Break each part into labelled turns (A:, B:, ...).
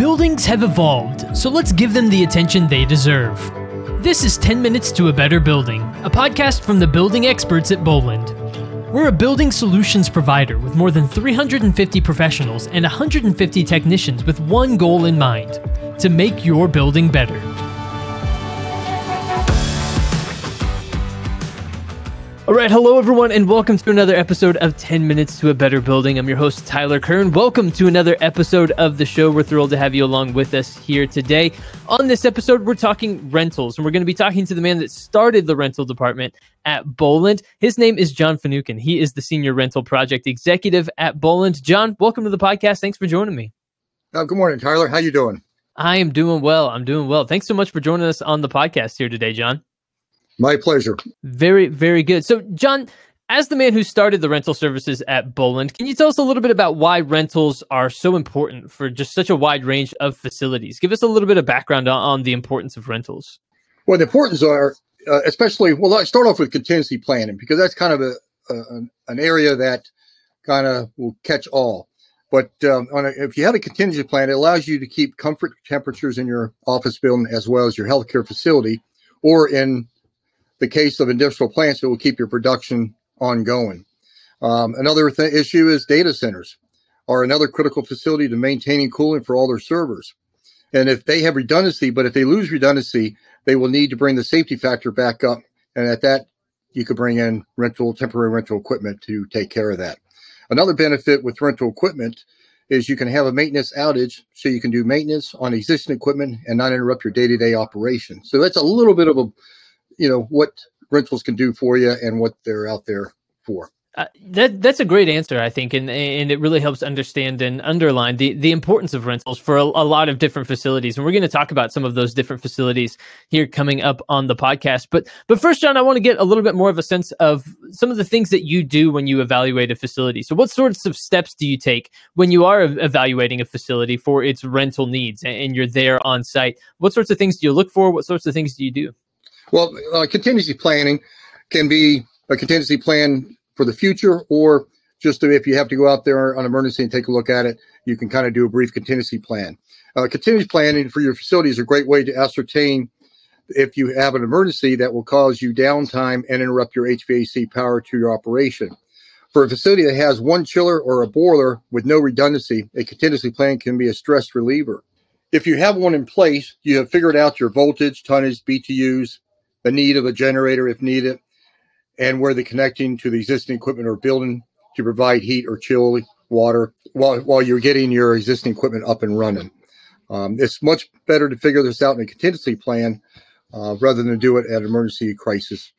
A: Buildings have evolved, so let's give them the attention they deserve. This is 10 Minutes to a Better Building, a podcast from the building experts at Boland. We're a building solutions provider with more than 350 professionals and 150 technicians with one goal in mind to make your building better. All right, hello everyone, and welcome to another episode of 10 Minutes to a Better Building. I'm your host, Tyler Kern. Welcome to another episode of the show. We're thrilled to have you along with us here today. On this episode, we're talking rentals, and we're going to be talking to the man that started the rental department at Boland. His name is John Finucane. He is the Senior Rental Project Executive at Boland. John, welcome to the podcast. Thanks for joining me.
B: Oh, good morning, Tyler. How are you doing?
A: I am doing well. I'm doing well. Thanks so much for joining us on the podcast here today, John.
B: My pleasure.
A: Very, very good. So, John, as the man who started the rental services at Boland, can you tell us a little bit about why rentals are so important for just such a wide range of facilities? Give us a little bit of background on, on the importance of rentals.
B: Well, the importance are, uh, especially, well, let's start off with contingency planning because that's kind of a, a an area that kind of will catch all. But um, a, if you have a contingency plan, it allows you to keep comfort temperatures in your office building as well as your healthcare facility, or in the case of industrial plants, it will keep your production ongoing. Um, another th- issue is data centers are another critical facility to maintaining cooling for all their servers. And if they have redundancy, but if they lose redundancy, they will need to bring the safety factor back up. And at that, you could bring in rental, temporary rental equipment to take care of that. Another benefit with rental equipment is you can have a maintenance outage so you can do maintenance on existing equipment and not interrupt your day-to-day operation. So that's a little bit of a you know what rentals can do for you and what they're out there for.
A: Uh, that that's a great answer, I think, and and it really helps understand and underline the the importance of rentals for a, a lot of different facilities. And we're going to talk about some of those different facilities here coming up on the podcast. But but first, John, I want to get a little bit more of a sense of some of the things that you do when you evaluate a facility. So, what sorts of steps do you take when you are evaluating a facility for its rental needs, and you're there on site? What sorts of things do you look for? What sorts of things do you do?
B: Well, uh, contingency planning can be a contingency plan for the future, or just to, if you have to go out there on emergency and take a look at it, you can kind of do a brief contingency plan. Uh, contingency planning for your facility is a great way to ascertain if you have an emergency that will cause you downtime and interrupt your HVAC power to your operation. For a facility that has one chiller or a boiler with no redundancy, a contingency plan can be a stress reliever. If you have one in place, you have figured out your voltage, tonnage, BTUs, the need of a generator if needed, and where the connecting to the existing equipment or building to provide heat or chill water while, while you're getting your existing equipment up and running. Um, it's much better to figure this out in a contingency plan uh, rather than do it at emergency crisis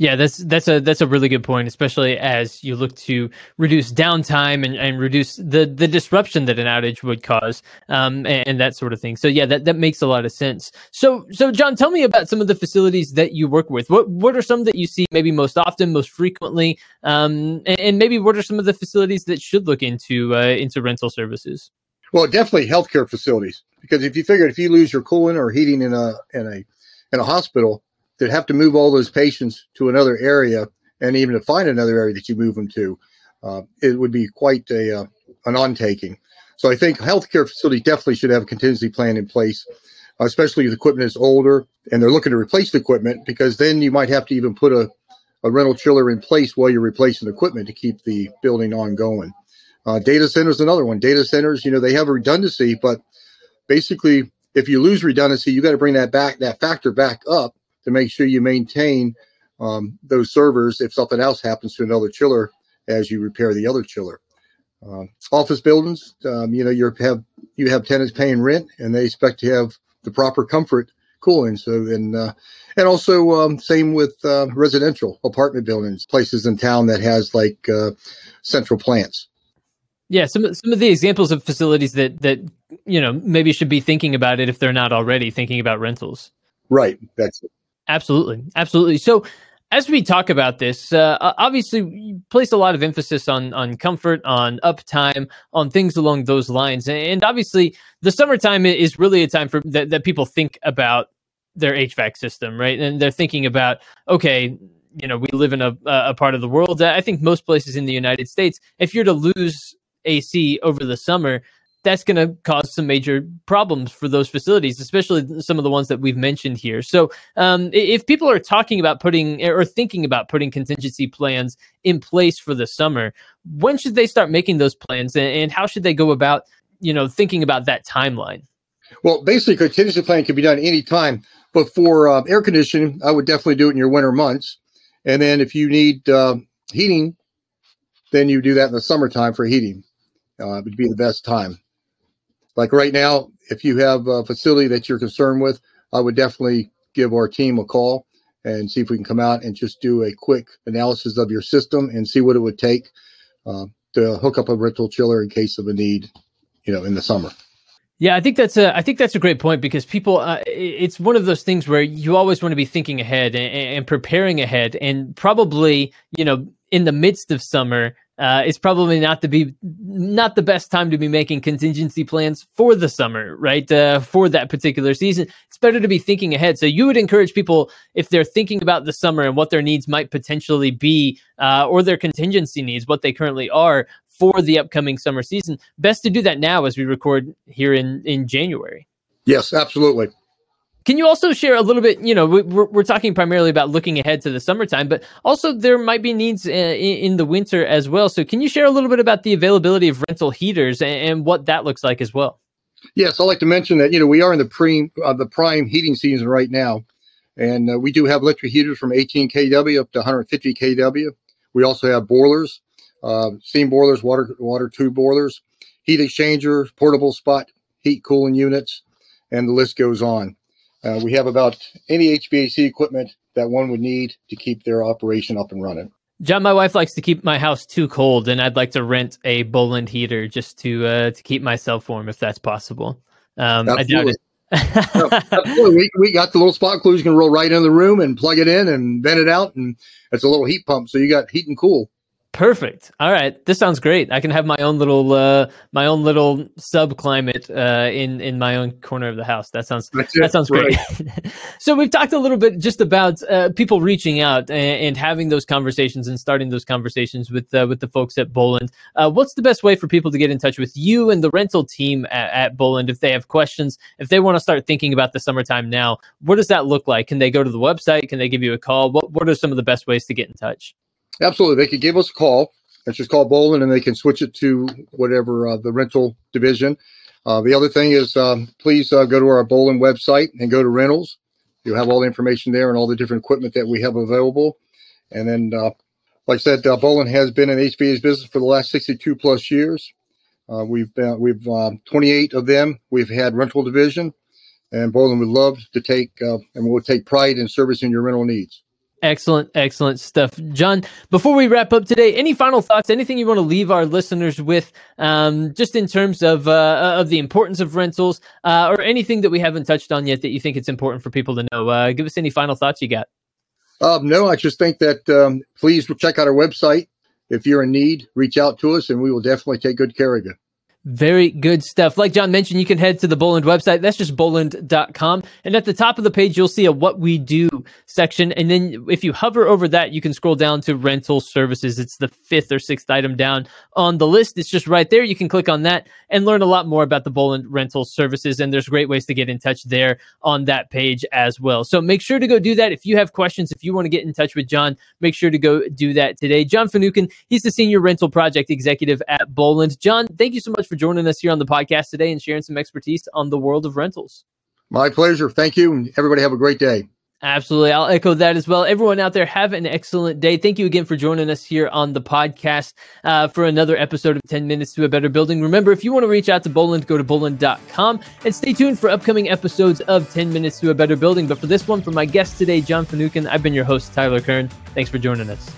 A: yeah, that's that's a that's a really good point, especially as you look to reduce downtime and, and reduce the the disruption that an outage would cause, um, and, and, that sort of thing. So yeah, that, that makes a lot of sense. So so John, tell me about some of the facilities that you work with. What what are some that you see maybe most often, most frequently, um, and, and maybe what are some of the facilities that should look into uh, into rental services?
B: Well, definitely healthcare facilities because if you figure if you lose your cooling or heating in a in a in a hospital to have to move all those patients to another area and even to find another area that you move them to, uh, it would be quite a uh, an undertaking. So I think healthcare facilities definitely should have a contingency plan in place, especially if the equipment is older and they're looking to replace the equipment, because then you might have to even put a, a rental chiller in place while you're replacing the equipment to keep the building ongoing. Uh, data centers, another one. Data centers, you know, they have a redundancy, but basically, if you lose redundancy, you got to bring that back, that factor back up to make sure you maintain um, those servers if something else happens to another chiller as you repair the other chiller. Uh, office buildings, um, you know, you have you have tenants paying rent, and they expect to have the proper comfort cooling. So, and uh, and also um, same with uh, residential apartment buildings, places in town that has like uh, central plants.
A: Yeah, some some of the examples of facilities that that you know maybe should be thinking about it if they're not already thinking about rentals.
B: Right. That's it.
A: Absolutely, absolutely. So, as we talk about this, uh, obviously, you place a lot of emphasis on on comfort, on uptime, on things along those lines, and obviously, the summertime is really a time for that, that people think about their HVAC system, right? And they're thinking about, okay, you know, we live in a a part of the world. I think most places in the United States, if you're to lose AC over the summer, that's going to cause some major problems for those facilities, especially some of the ones that we've mentioned here. So, um, if people are talking about putting or thinking about putting contingency plans in place for the summer, when should they start making those plans, and how should they go about, you know, thinking about that timeline?
B: Well, basically, contingency plan can be done anytime. But for uh, air conditioning, I would definitely do it in your winter months. And then if you need uh, heating, then you do that in the summertime for heating. Uh, it would be the best time. Like right now, if you have a facility that you're concerned with, I would definitely give our team a call and see if we can come out and just do a quick analysis of your system and see what it would take uh, to hook up a rental chiller in case of a need, you know, in the summer.
A: Yeah, I think that's a I think that's a great point because people uh, it's one of those things where you always want to be thinking ahead and, and preparing ahead and probably, you know, in the midst of summer, uh, it's probably not to be not the best time to be making contingency plans for the summer, right? Uh, for that particular season, it's better to be thinking ahead. So you would encourage people if they're thinking about the summer and what their needs might potentially be, uh, or their contingency needs, what they currently are, for the upcoming summer season. Best to do that now as we record here in, in January.
B: Yes, absolutely.
A: Can you also share a little bit? You know, we're, we're talking primarily about looking ahead to the summertime, but also there might be needs uh, in, the winter as well. So, can you share a little bit about the availability of rental heaters and, what that looks like as well?
B: Yes, I'd like to mention that you know we are in the pre uh, the prime heating season right now, and uh, we do have electric heaters from 18 kW up to 150 kW. We also have boilers uh, steam boilers, water water tube boilers, heat exchangers, portable spot heat cooling units, and the list goes on. Uh, we have about any HVAC equipment that one would need to keep their operation up and running.
A: John, my wife likes to keep my house too cold, and I'd like to rent a Boland heater just to uh, to keep myself warm, if that's possible. Um, I doubt it.
B: no, we, we got the little spot clues. You can roll right in the room and plug it in and vent it out, and it's a little heat pump, so you got heat and cool.
A: Perfect. All right, this sounds great. I can have my own little uh, my own little sub climate uh, in in my own corner of the house. That sounds that sounds great. Right. so we've talked a little bit just about uh, people reaching out and, and, having those conversations and starting those conversations with uh, with the folks at Boland. Uh, what's the best way for people to get in touch with you and the rental team at, at Boland if they have questions? If they want to start thinking about the summertime now, what does that look like? Can they go to the website? Can they give you a call? What what are some of the best ways to get in touch?
B: Absolutely. They could give us a call. It's just call Boland and they can switch it to whatever uh, the rental division. Uh, the other thing is um, please uh, go to our Boland website and go to rentals. You'll have all the information there and all the different equipment that we have available. And then, uh, like I said, uh, Boland has been in HVAC business for the last 62 plus years. Uh, we've been, we've um, 28 of them. We've had rental division, and Boland would love to take and we'll take pride in servicing your rental needs.
A: Excellent, excellent stuff. John, before we wrap up today, any final thoughts, anything you want to leave our listeners with, um, just in terms of, uh, of the importance of rentals, uh, or anything that we haven't touched on yet that you think it's important for people to know? Uh, give us any final thoughts you got.
B: Um, no, I just think that um, please check out our website. If you're in need, reach out to us and we will definitely take good care of you.
A: Very good stuff. Like John mentioned, you can head to the Boland website. That's just boland.com. And at the top of the page, you'll see a what we do section. And then if you hover over that, you can scroll down to rental services. It's the fifth or sixth item down on the list. It's just right there. You can click on that and learn a lot more about the Boland rental services. And there's great ways to get in touch there on that page as well. So make sure to go do that. If you have questions, if you want to get in touch with John, make sure to go do that today. John Finucane, he's the senior rental project executive at Boland. John, thank you so much for joining us here on the podcast today and sharing some expertise on the world of rentals.
B: My pleasure. Thank you. And everybody have a great day.
A: Absolutely. I'll echo that as well. Everyone out there, have an excellent day. Thank you again for joining us here on the podcast uh, for another episode of 10 Minutes to a Better Building. Remember, if you want to reach out to Boland, go to boland.com and stay tuned for upcoming episodes of 10 Minutes to a Better Building. But for this one, for my guest today, John Finucane, I've been your host, Tyler Kern. Thanks for joining us.